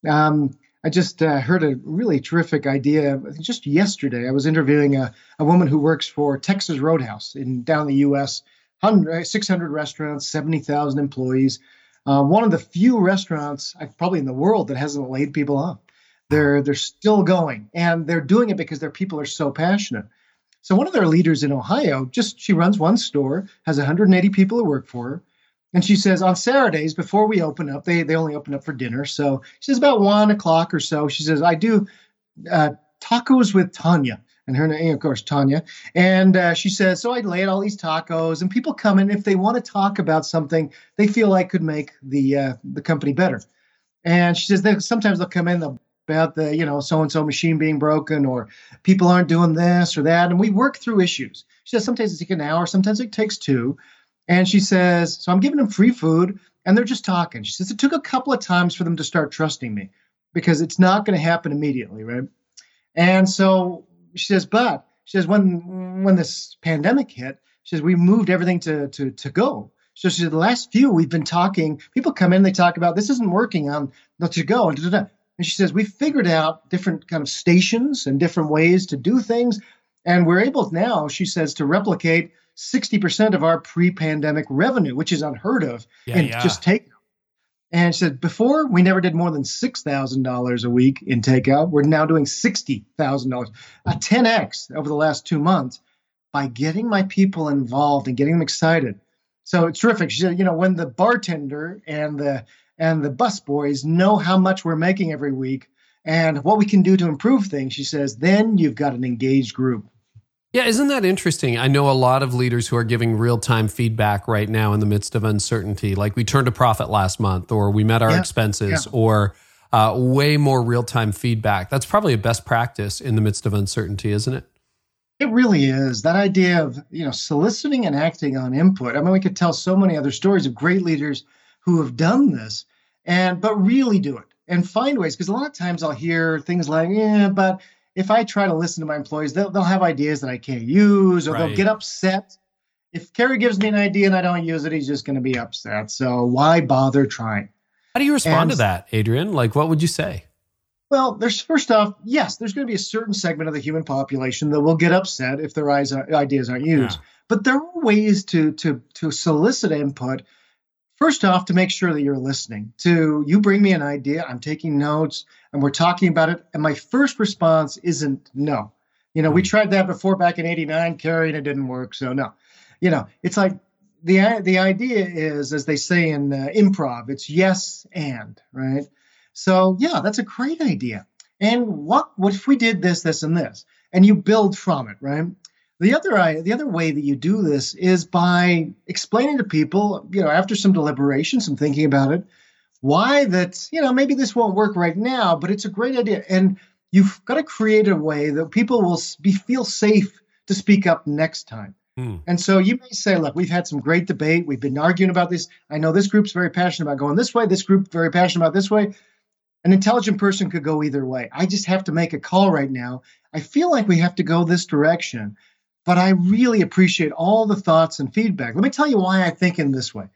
Um, I just uh, heard a really terrific idea just yesterday. I was interviewing a, a woman who works for Texas Roadhouse in down the U.S. 600 restaurants, 70,000 employees. Uh, one of the few restaurants, probably in the world, that hasn't laid people off. They're they're still going, and they're doing it because their people are so passionate. So one of their leaders in Ohio, just she runs one store, has 180 people who work for her, and she says on Saturdays before we open up, they they only open up for dinner. So she says about one o'clock or so. She says I do uh, tacos with Tanya, and her name, of course, Tanya. And uh, she says so I lay out all these tacos, and people come in if they want to talk about something they feel like could make the uh, the company better. And she says that sometimes they'll come in, they'll about the you know so and so machine being broken or people aren't doing this or that, and we work through issues. She says sometimes it takes an hour, sometimes it takes two. And she says, so I'm giving them free food and they're just talking. She says, it took a couple of times for them to start trusting me because it's not going to happen immediately, right? And so she says, but she says, when when this pandemic hit, she says, we moved everything to to to go. So she said, the last few we've been talking, people come in, they talk about this isn't working on the to go. And, and she says, we figured out different kind of stations and different ways to do things. And we're able now, she says, to replicate 60% of our pre-pandemic revenue, which is unheard of. Yeah, and yeah. just take and she said before we never did more than six thousand dollars a week in takeout. We're now doing sixty thousand dollars, a ten x over the last two months, by getting my people involved and getting them excited. So it's terrific. She said, you know, when the bartender and the and the bus boys know how much we're making every week and what we can do to improve things, she says, then you've got an engaged group. Yeah, isn't that interesting? I know a lot of leaders who are giving real time feedback right now in the midst of uncertainty. Like we turned a profit last month, or we met our Yeah, expenses, yeah. or uh, way more real time feedback. That's probably a best practice in the midst of uncertainty, isn't it? It really is that idea of you know soliciting and acting on input. I mean, we could tell so many other stories of great leaders who have done this, and but really do it and find ways. Because a lot of times I'll hear things like, "Yeah, but if I try to listen to my employees, they'll they'll have ideas that I can't use, or Right. they'll get upset." If Carey gives me an idea and I don't use it, he's just going to be upset. So why bother trying? How do you respond And- to that, Adrian? Like, what would you say? Well, there's first off, yes, there's going to be a certain segment of the human population that will get upset if their eyes uh, ideas aren't used. Yeah. But there are ways to to to solicit input. First off, to make sure that you're listening. To you bring me an idea, I'm taking notes, and we're talking about it. And my first response isn't no. You know, we Hmm. tried that before back in '89, Carey, and it didn't work. So no. You know, it's like the the idea is, as they say in uh, improv, it's yes and right. So yeah, that's a great idea. And what what if we did this, this, and this, and you build from it, right? The other i- the other way that you do this is by explaining to people, you know, after some deliberation, some thinking about it, why that you know maybe this won't work right now, but it's a great idea, and you've got to create a way that people will be feel safe to speak up next time. Hmm. And so you may say, look, we've had some great debate. We've been arguing about this. I know this group's very passionate about going this way. This group very passionate about this way. An intelligent person could go either way. I just have to make a call right now. I feel like we have to go this direction, but I really appreciate all the thoughts and feedback. Let me tell you why I think in this way.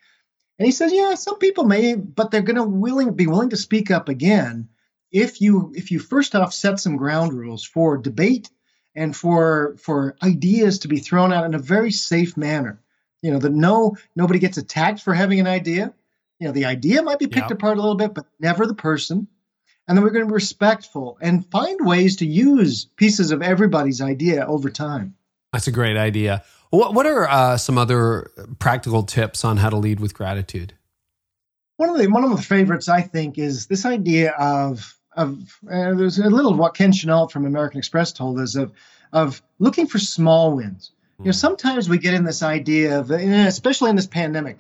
And he says, yeah, some people may, but they're going to willing be willing to speak up again if you if you first off set some ground rules for debate and for for ideas to be thrown out in a very safe manner. You know, that no nobody gets attacked for having an idea. You know, the idea might be picked apart a little bit, but never the person. And then we're going to be respectful and find ways to use pieces of everybody's idea over time. That's a great idea. What What are uh, some other practical tips on how to lead with gratitude? One of the one of the favorites I think is this idea of of uh, there's a little of what Ken Chenault from American Express told us of of looking for small wins. You know, hmm. sometimes we get in this idea of, especially in this pandemic,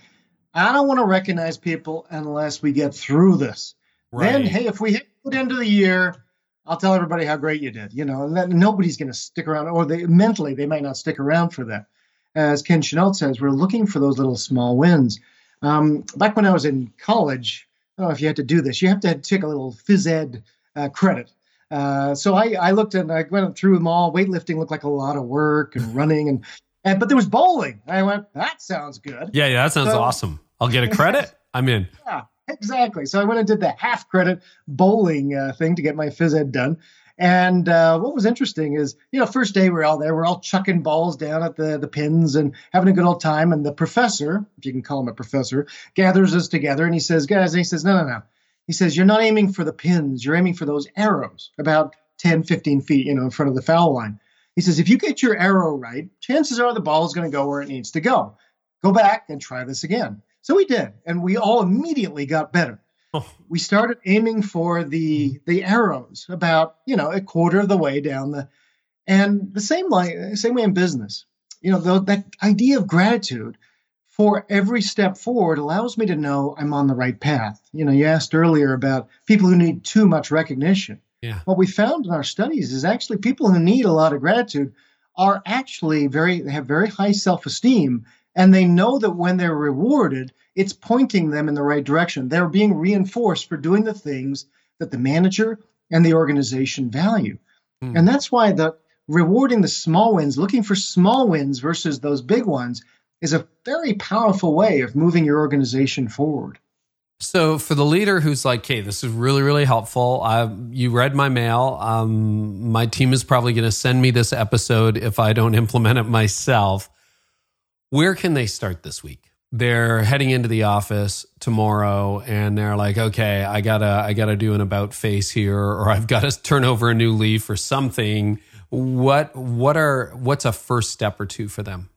I don't want to recognize people unless we get through this. Right. Then, hey, if we hit the end of the year, I'll tell everybody how great you did. You know, and that nobody's going to stick around, or they mentally they might not stick around for that. As Ken Chenault says, we're looking for those little small wins. Um, back when I was in college, I don't know if you had to do this. You have to take a little phys ed uh, credit. Uh, so I, I looked and I went through them all. Weightlifting looked like a lot of work and running and, and but there was bowling. I went, that sounds good. Yeah, yeah, that sounds so, awesome. I'll get a credit. I'm in. Yeah, exactly. So I went and did the half credit bowling uh, thing to get my phys ed done. And uh, what was interesting is, you know, first day we are all there, we're all chucking balls down at the, the pins and having a good old time. And the professor, if you can call him a professor, gathers us together and he says, guys, and he says, no, no, no. He says, you're not aiming for the pins, you're aiming for those arrows about 10, 15 feet, you know, in front of the foul line. He says, if you get your arrow right, chances are the ball is going to go where it needs to go. Go back and try this again. So we did, and we all immediately got better. Oh. We started aiming for the mm-hmm. the arrows about you know a quarter of the way down the, and the same like same way in business. You know the, that idea of gratitude for every step forward allows me to know I'm on the right path. You know, you asked earlier about people who need too much recognition. Yeah. What we found in our studies is actually people who need a lot of gratitude are actually very they have very high self-esteem and they know that when they're rewarded, it's pointing them in the right direction. They're being reinforced for doing the things that the manager and the organization value. Mm. And that's why the rewarding the small wins, looking for small wins versus those big ones, is a very powerful way of moving your organization forward. So, for the leader who's like, "Hey, this is really, really helpful. I, you read my mail. Um, my team is probably going to send me this episode if I don't implement it myself." Where can they start this week? They're heading into the office tomorrow and they're like, okay, I gotta, I gotta do an about face here, or I've got to turn over a new leaf or something. What, what are, what's a first step or two for them?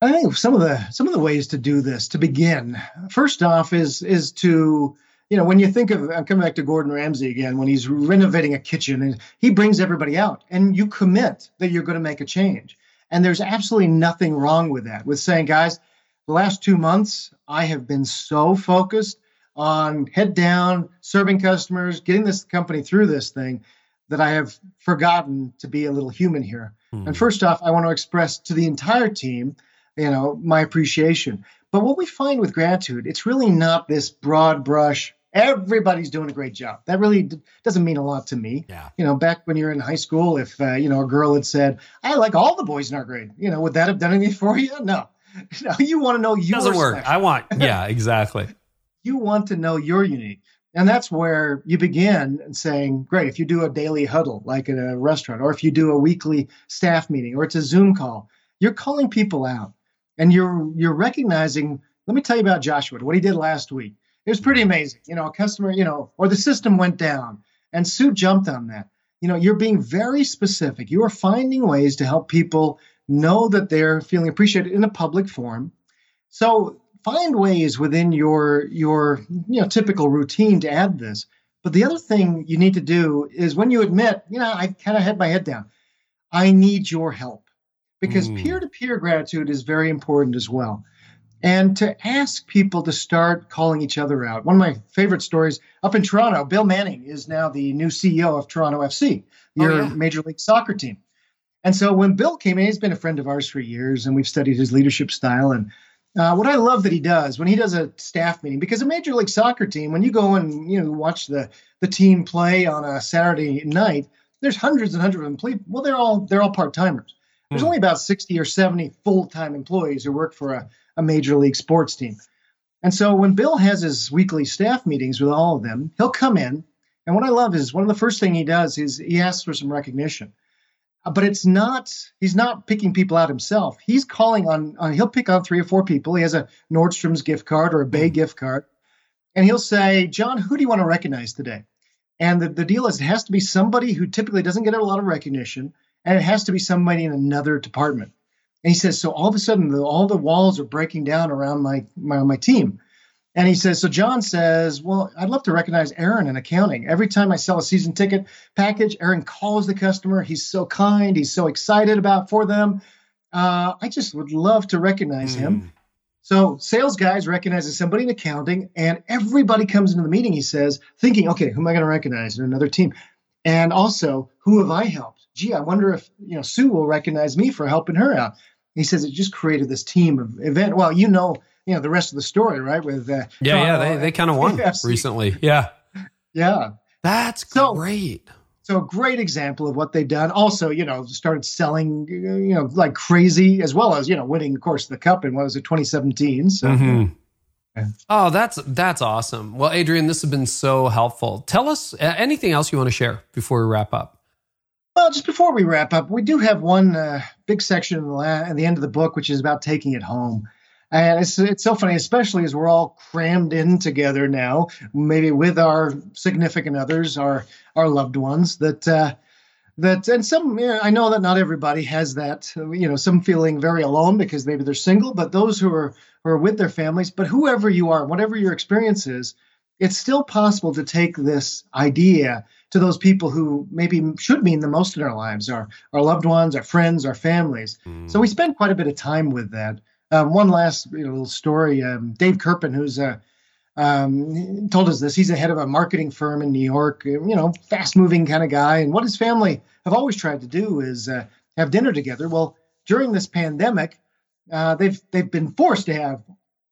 I think some of the some of the ways to do this to begin. First off, is is to you know when you think of I'm coming back to Gordon Ramsay again when he's renovating a kitchen and he brings everybody out and you commit that you're going to make a change. And there's absolutely nothing wrong with that, with saying, guys, the last two months, I have been so focused on head down, serving customers, getting this company through this thing that I have forgotten to be a little human here. Hmm. And first off, I want to express to the entire team, you know, my appreciation. But what we find with gratitude, it's really not this broad brush everybody's doing a great job. That really d- doesn't mean a lot to me. Yeah. You know, back when you're in high school, if uh, you know a girl had said, "I like all the boys in our grade," you know, would that have done anything for you? No. No, you want to know you doesn't work. Special. I want, yeah, exactly. you want to know you're unique. And that's where you begin saying, great, if you do a daily huddle like at a restaurant, or if you do a weekly staff meeting, or it's a Zoom call, you're calling people out and you're you're recognizing, let me tell you about Joshua, what he did last week it was pretty amazing. You know, a customer, you know, or the system went down and Sue jumped on that. You know, you're being very specific. You are finding ways to help people know that they're feeling appreciated in a public forum. So find ways within your your you know typical routine to add this. But the other thing you need to do is when you admit, you know, I kind of had my head down. I need your help because peer to peer gratitude is very important as well and to ask people to start calling each other out. One of my favorite stories up in Toronto, Bill Manning is now the new CEO of Toronto FC, your oh, yeah. Major League Soccer team. And so when Bill came in, he's been a friend of ours for years, and we've studied his leadership style. And uh, what I love that he does when he does a staff meeting, because a Major League Soccer team, when you go and you know watch the the team play on a Saturday night, there's hundreds and hundreds of employees. Well, they're all they're all part timers. There's hmm. only about 60 or 70 full time employees who work for a a major league sports team. And so when Bill has his weekly staff meetings with all of them, he'll come in. And what I love is one of the first thing he does is he asks for some recognition. Uh, but it's not he's not picking people out himself. He's calling on, on he'll pick on three or four people. He has a Nordstrom's gift card or a Bay mm-hmm. gift card. And he'll say, John, who do you want to recognize today? And the, the deal is it has to be somebody who typically doesn't get a lot of recognition, and it has to be somebody in another department. And he says, so all of a sudden, the, all the walls are breaking down around my, my my team. And he says, so John says, well, I'd love to recognize Aaron in accounting. Every time I sell a season ticket package, Aaron calls the customer. He's so kind. He's so excited about for them. Uh, I just would love to recognize mm. him. Hmm. So sales guys recognizes somebody in accounting, and everybody comes into the meeting. He says, thinking, okay, who am I going to recognize in another team? And also, who have I helped? Gee, I wonder if you know Sue will recognize me for helping her out he says it just created this team of event. Well, you know, you know the rest of the story, right? With uh, yeah, yeah, they they kind of won recently. Yeah, yeah, that's so, great. So a great example of what they've done. Also, you know, started selling, you know, like crazy, as well as you know, winning, of course, the cup in what was it, 2017. So. Mm-hmm. Oh, that's that's awesome. Well, Adrian, this has been so helpful. Tell us uh, anything else you want to share before we wrap up. Well, just before we wrap up, we do have one uh, big section at the end of the book, which is about taking it home. And it's it's so funny, especially as we're all crammed in together now, maybe with our significant others, our our loved ones. That uh, that and some you know, I know that not everybody has that. You know, some feeling very alone because maybe they're single, but those who are who are with their families. But whoever you are, whatever your experience is, it's still possible to take this idea to those people who maybe should mean the most in our lives our, our loved ones, our friends, our families. Mm. So we spend quite a bit of time with that. Um, one last you know, little story um, Dave Kerpen, who's a um, told us this. He's a head of a marketing firm in New York, you know, fast moving kind of guy. And what his family have always tried to do is uh, have dinner together. Well, during this pandemic, uh, they've they've been forced to have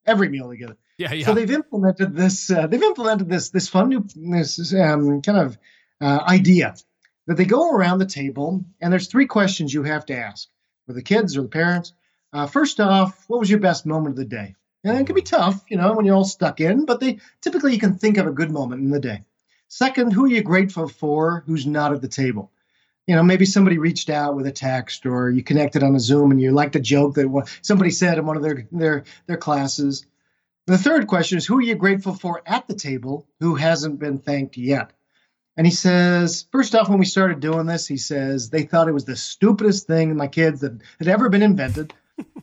every meal together. Yeah, yeah. So they've implemented this. Uh, they've implemented this this fun new this um, kind of uh, idea that they go around the table and there's three questions you have to ask for the kids or the parents. Uh, first off, what was your best moment of the day? And it can be tough, you know, when you're all stuck in, but they typically you can think of a good moment in the day. Second, who are you grateful for who's not at the table? You know, maybe somebody reached out with a text or you connected on a Zoom and you liked a joke that somebody said in one of their their their classes. The third question is who are you grateful for at the table who hasn't been thanked yet? And he says, first off, when we started doing this, he says they thought it was the stupidest thing my kids that had ever been invented.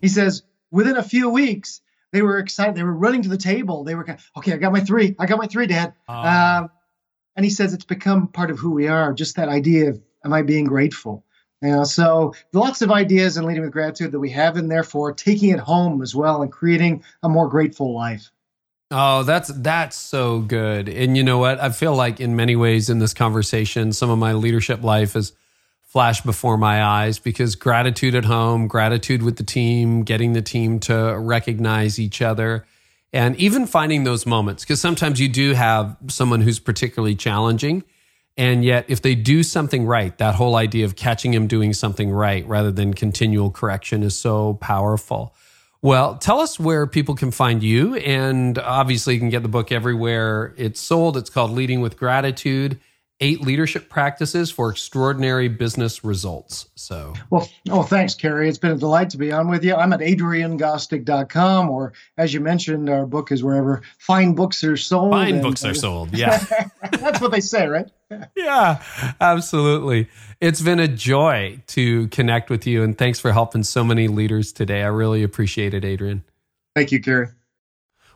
he says, within a few weeks, they were excited. They were running to the table. They were, okay, I got my three. I got my three, Dad. Uh. Um, and he says it's become part of who we are. Just that idea of, am I being grateful? You know, so lots of ideas in leading with gratitude that we have in there for taking it home as well and creating a more grateful life. Oh, that's that's so good. And you know what? I feel like in many ways in this conversation, some of my leadership life has flashed before my eyes because gratitude at home, gratitude with the team, getting the team to recognize each other, and even finding those moments because sometimes you do have someone who's particularly challenging. And yet, if they do something right, that whole idea of catching them doing something right rather than continual correction is so powerful. Well, tell us where people can find you. And obviously, you can get the book everywhere it's sold. It's called Leading with Gratitude Eight Leadership Practices for Extraordinary Business Results. So, well, oh, thanks, Carey. It's been a delight to be on with you. I'm at adriangostick.com, or as you mentioned, our book is wherever fine books are sold. Fine and, books are uh, sold. Yeah. that's what they say, right? yeah, absolutely. It's been a joy to connect with you, and thanks for helping so many leaders today. I really appreciate it, Adrian. Thank you, Carey.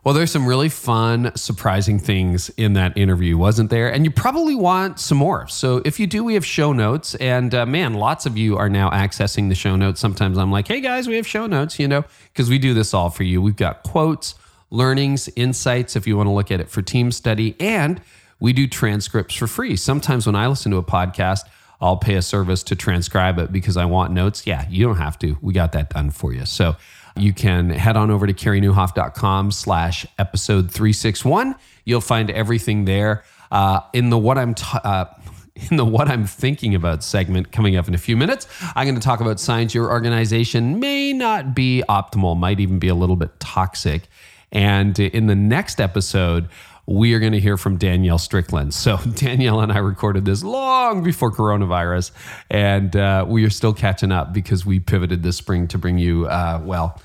Well, there's some really fun, surprising things in that interview, wasn't there? And you probably want some more. So if you do, we have show notes. And uh, man, lots of you are now accessing the show notes. Sometimes I'm like, hey guys, we have show notes, you know, because we do this all for you. We've got quotes, learnings, insights if you want to look at it for team study. And we do transcripts for free. Sometimes when I listen to a podcast, I'll pay a service to transcribe it because I want notes. Yeah, you don't have to. We got that done for you. So you can head on over to careynieuwhof.com slash episode 361. You'll find everything there. Uh, in the what I'm t- uh, in the what I'm thinking about segment coming up in a few minutes, I'm going to talk about signs your organization may not be optimal, might even be a little bit toxic. And in the next episode, we are going to hear from Danielle Strickland. So, Danielle and I recorded this long before coronavirus, and uh, we are still catching up because we pivoted this spring to bring you, uh, well,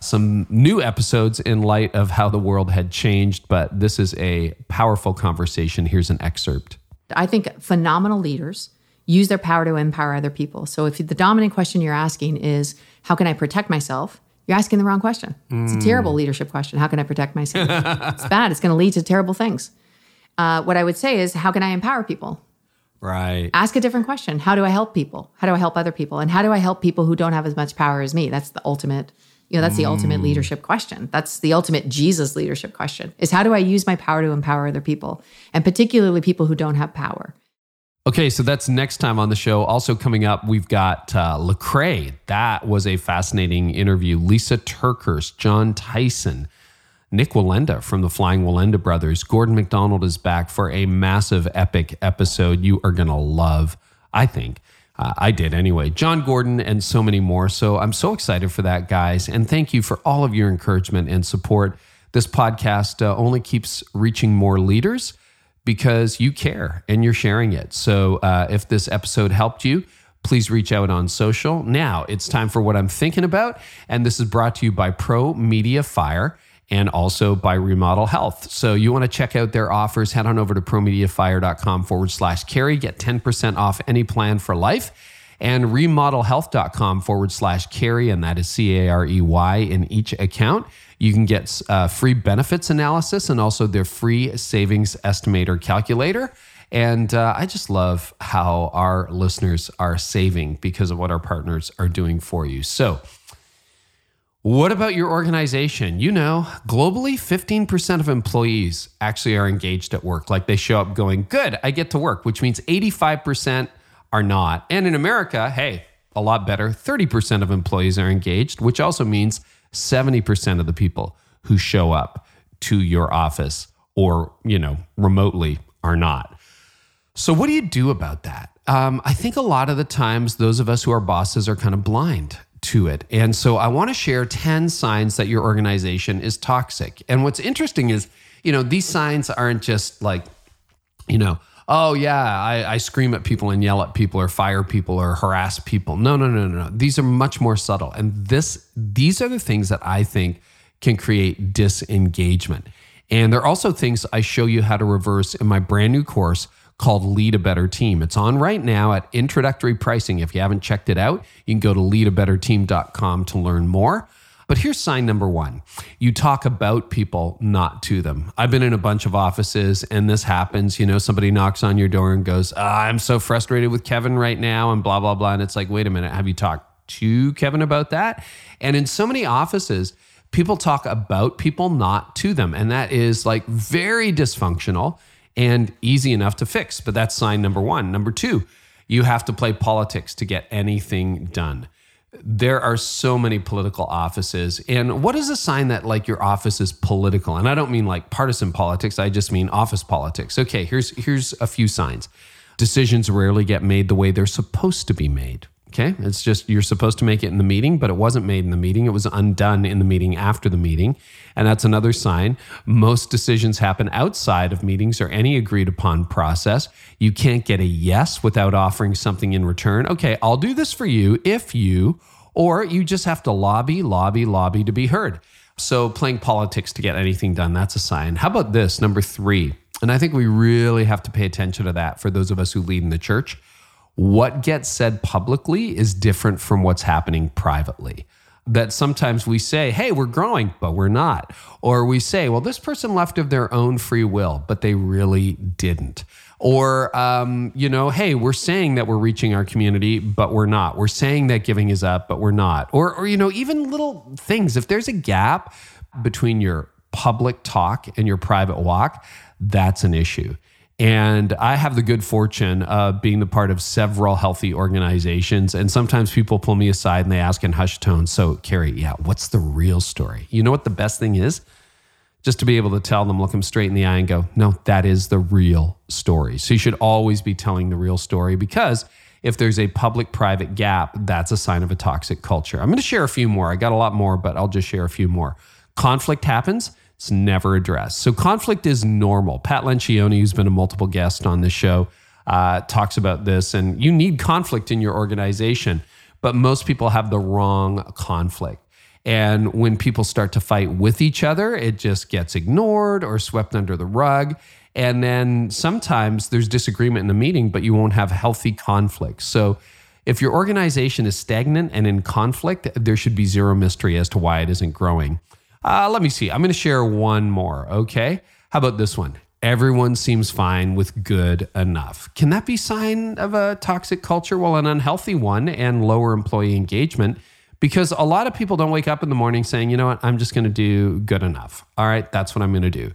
some new episodes in light of how the world had changed. But this is a powerful conversation. Here's an excerpt. I think phenomenal leaders use their power to empower other people. So, if the dominant question you're asking is, How can I protect myself? You're asking the wrong question. It's a terrible leadership question. How can I protect myself? it's bad. It's going to lead to terrible things. Uh, what I would say is, How can I empower people? Right. Ask a different question. How do I help people? How do I help other people? And how do I help people who don't have as much power as me? That's the ultimate, you know, that's the ultimate leadership question. That's the ultimate Jesus leadership question is how do I use my power to empower other people? And particularly people who don't have power. Okay, so that's next time on the show. Also coming up, we've got uh, Lecrae. That was a fascinating interview. Lysa TerKeurst, Jon Tyson, Nik Wallenda from the Flying Wallenda Brothers. Gordon MacDonald is back for a massive, epic episode you are to love, I think. Uh, I did anyway. Jon Gordon and so many more. So I'm so excited for that, guys. And thank you for all of your encouragement and support. This podcast uh, only keeps reaching more leaders because you care and you're sharing it. So uh, if this episode helped you, please reach out on social. Now it's time for what I'm thinking about. And this is brought to you by Pro Media Fire and also by Remodel Health. So you want to check out their offers, head on over to promediafire.com forward slash carey, get 10% off any plan for life. And remodelhealth.com forward slash carey, and that is C A R E Y in each account. You can get uh, free benefits analysis and also their free savings estimator calculator. And uh, I just love how our listeners are saving because of what our partners are doing for you. So, what about your organization? You know, globally, 15% of employees actually are engaged at work. Like they show up going, Good, I get to work, which means 85% are not. And in America, hey, a lot better. 30% of employees are engaged, which also means 70% of the people who show up to your office or, you know, remotely are not. So, what do you do about that? Um, I think a lot of the times, those of us who are bosses are kind of blind to it. And so, I want to share 10 signs that your organization is toxic. And what's interesting is, you know, these signs aren't just like, you know, oh yeah, I, I, scream at people and yell at people or fire people or harass people. No, no, no, no, no. These are much more subtle. And this these are the things that I think can create disengagement. And they're also things I show you how to reverse in my brand new course called Lead a Better Team. It's on right now at introductory pricing. If you haven't checked it out, you can go to leadabetterteam.com to learn more. But here's sign number one you talk about people, not to them. I've been in a bunch of offices and this happens. You know, somebody knocks on your door and goes, oh, I'm so frustrated with Kevin right now, and blah, blah, blah. And it's like, wait a minute, have you talked to Kevin about that? And in so many offices, people talk about people, not to them. And that is like very dysfunctional and easy enough to fix. But that's sign number one. Number two, you have to play politics to get anything done there are so many political offices. And what is a sign that like your office is political? And I don't mean like partisan politics, I just mean office politics. Okay, here's here's a few signs. Decisions rarely get made the way they're supposed to be made. Okay? It's just you're supposed to make it in the meeting, but it wasn't made in the meeting. It was undone in the meeting after the meeting. And that's another sign. Most decisions happen outside of meetings or any agreed upon process. You can't get a yes without offering something in return. Okay, I'll do this for you if you, or you just have to lobby, lobby, lobby to be heard. So playing politics to get anything done, that's a sign. How about this? Number three. And I think we really have to pay attention to that for those of us who lead in the church. What gets said publicly is different from what's happening privately that sometimes we say, hey, we're growing, but we're not. Or we say, well, this person left of their own free will, but they really didn't. Or, um, you know, hey, we're saying that we're reaching our community, but we're not. We're saying that giving is up, but we're not. Or, or you know, even little things. If there's a gap between your public talk and your private walk, that's an issue. And I have the good fortune of being the part of several healthy organizations. And sometimes people pull me aside and they ask in hushed tones, So, Carey, yeah, what's the real story? You know what the best thing is? Just to be able to tell them, look them straight in the eye and go, No, that is the real story. So, you should always be telling the real story because if there's a public private gap, that's a sign of a toxic culture. I'm going to share a few more. I got a lot more, but I'll just share a few more. Conflict happens It's never addressed. So conflict is normal. Pat Lencioni, who's been a multiple guest on this show, uh, talks about this, and you need conflict in your organization, but most people have the wrong conflict. And when people start to fight with each other, it just gets ignored or swept under the rug. And then sometimes there's disagreement in the meeting, but you won't have healthy conflict. So if your organization is stagnant and in conflict, there should be zero mystery as to why it isn't growing. Uh, let me see. I'm going to share one more. Okay. How about this one? Everyone seems fine with good enough. Can that be sign of a toxic culture? Well, an unhealthy one and lower employee engagement because a lot of people don't wake up in the morning saying, you know what, I'm just going to do good enough. All right, that's what I'm going to do.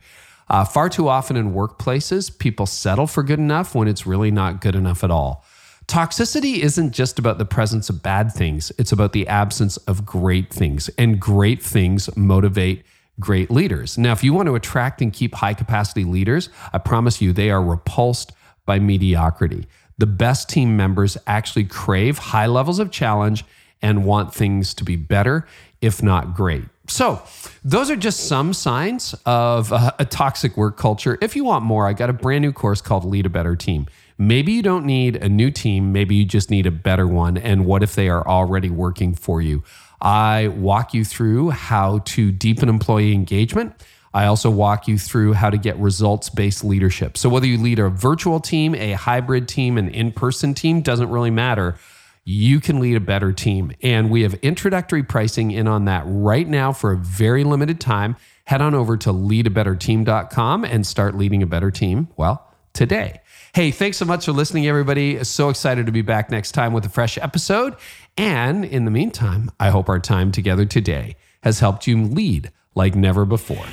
Uh, far too often in workplaces, people settle for good enough when it's really not good enough at all. Toxicity isn't just about the presence of bad things, it's about the absence of great things. And great things motivate great leaders. Now, if you want to attract and keep high capacity leaders, I promise you they are repulsed by mediocrity. The best team members actually crave high levels of challenge and want things to be better, if not great. So, those are just some signs of a, a, toxic work culture. If you want more, I got a brand new course called Lead a Better Team. Maybe you don't need a new team, maybe you just need a better one. And what if they are already working for you? I walk you through how to deepen employee engagement. I also walk you through how to get results based leadership. So, whether you lead a virtual team, a hybrid team, an in person team, doesn't really matter you can lead a better team. And we have introductory pricing in on that right now for a very limited time. Head on over to leadabetterteam.com and start leading a better team, well, today. Hey, thanks so much for listening, everybody. So excited to be back next time with a fresh episode. And in the meantime, I hope our time together today has helped you lead like never before.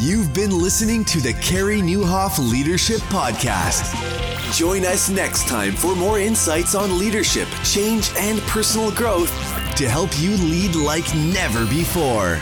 You've been listening to the Carey Nieuwhof Leadership Podcast. Join us next time for more insights on leadership, change, and personal growth to help you lead like never before.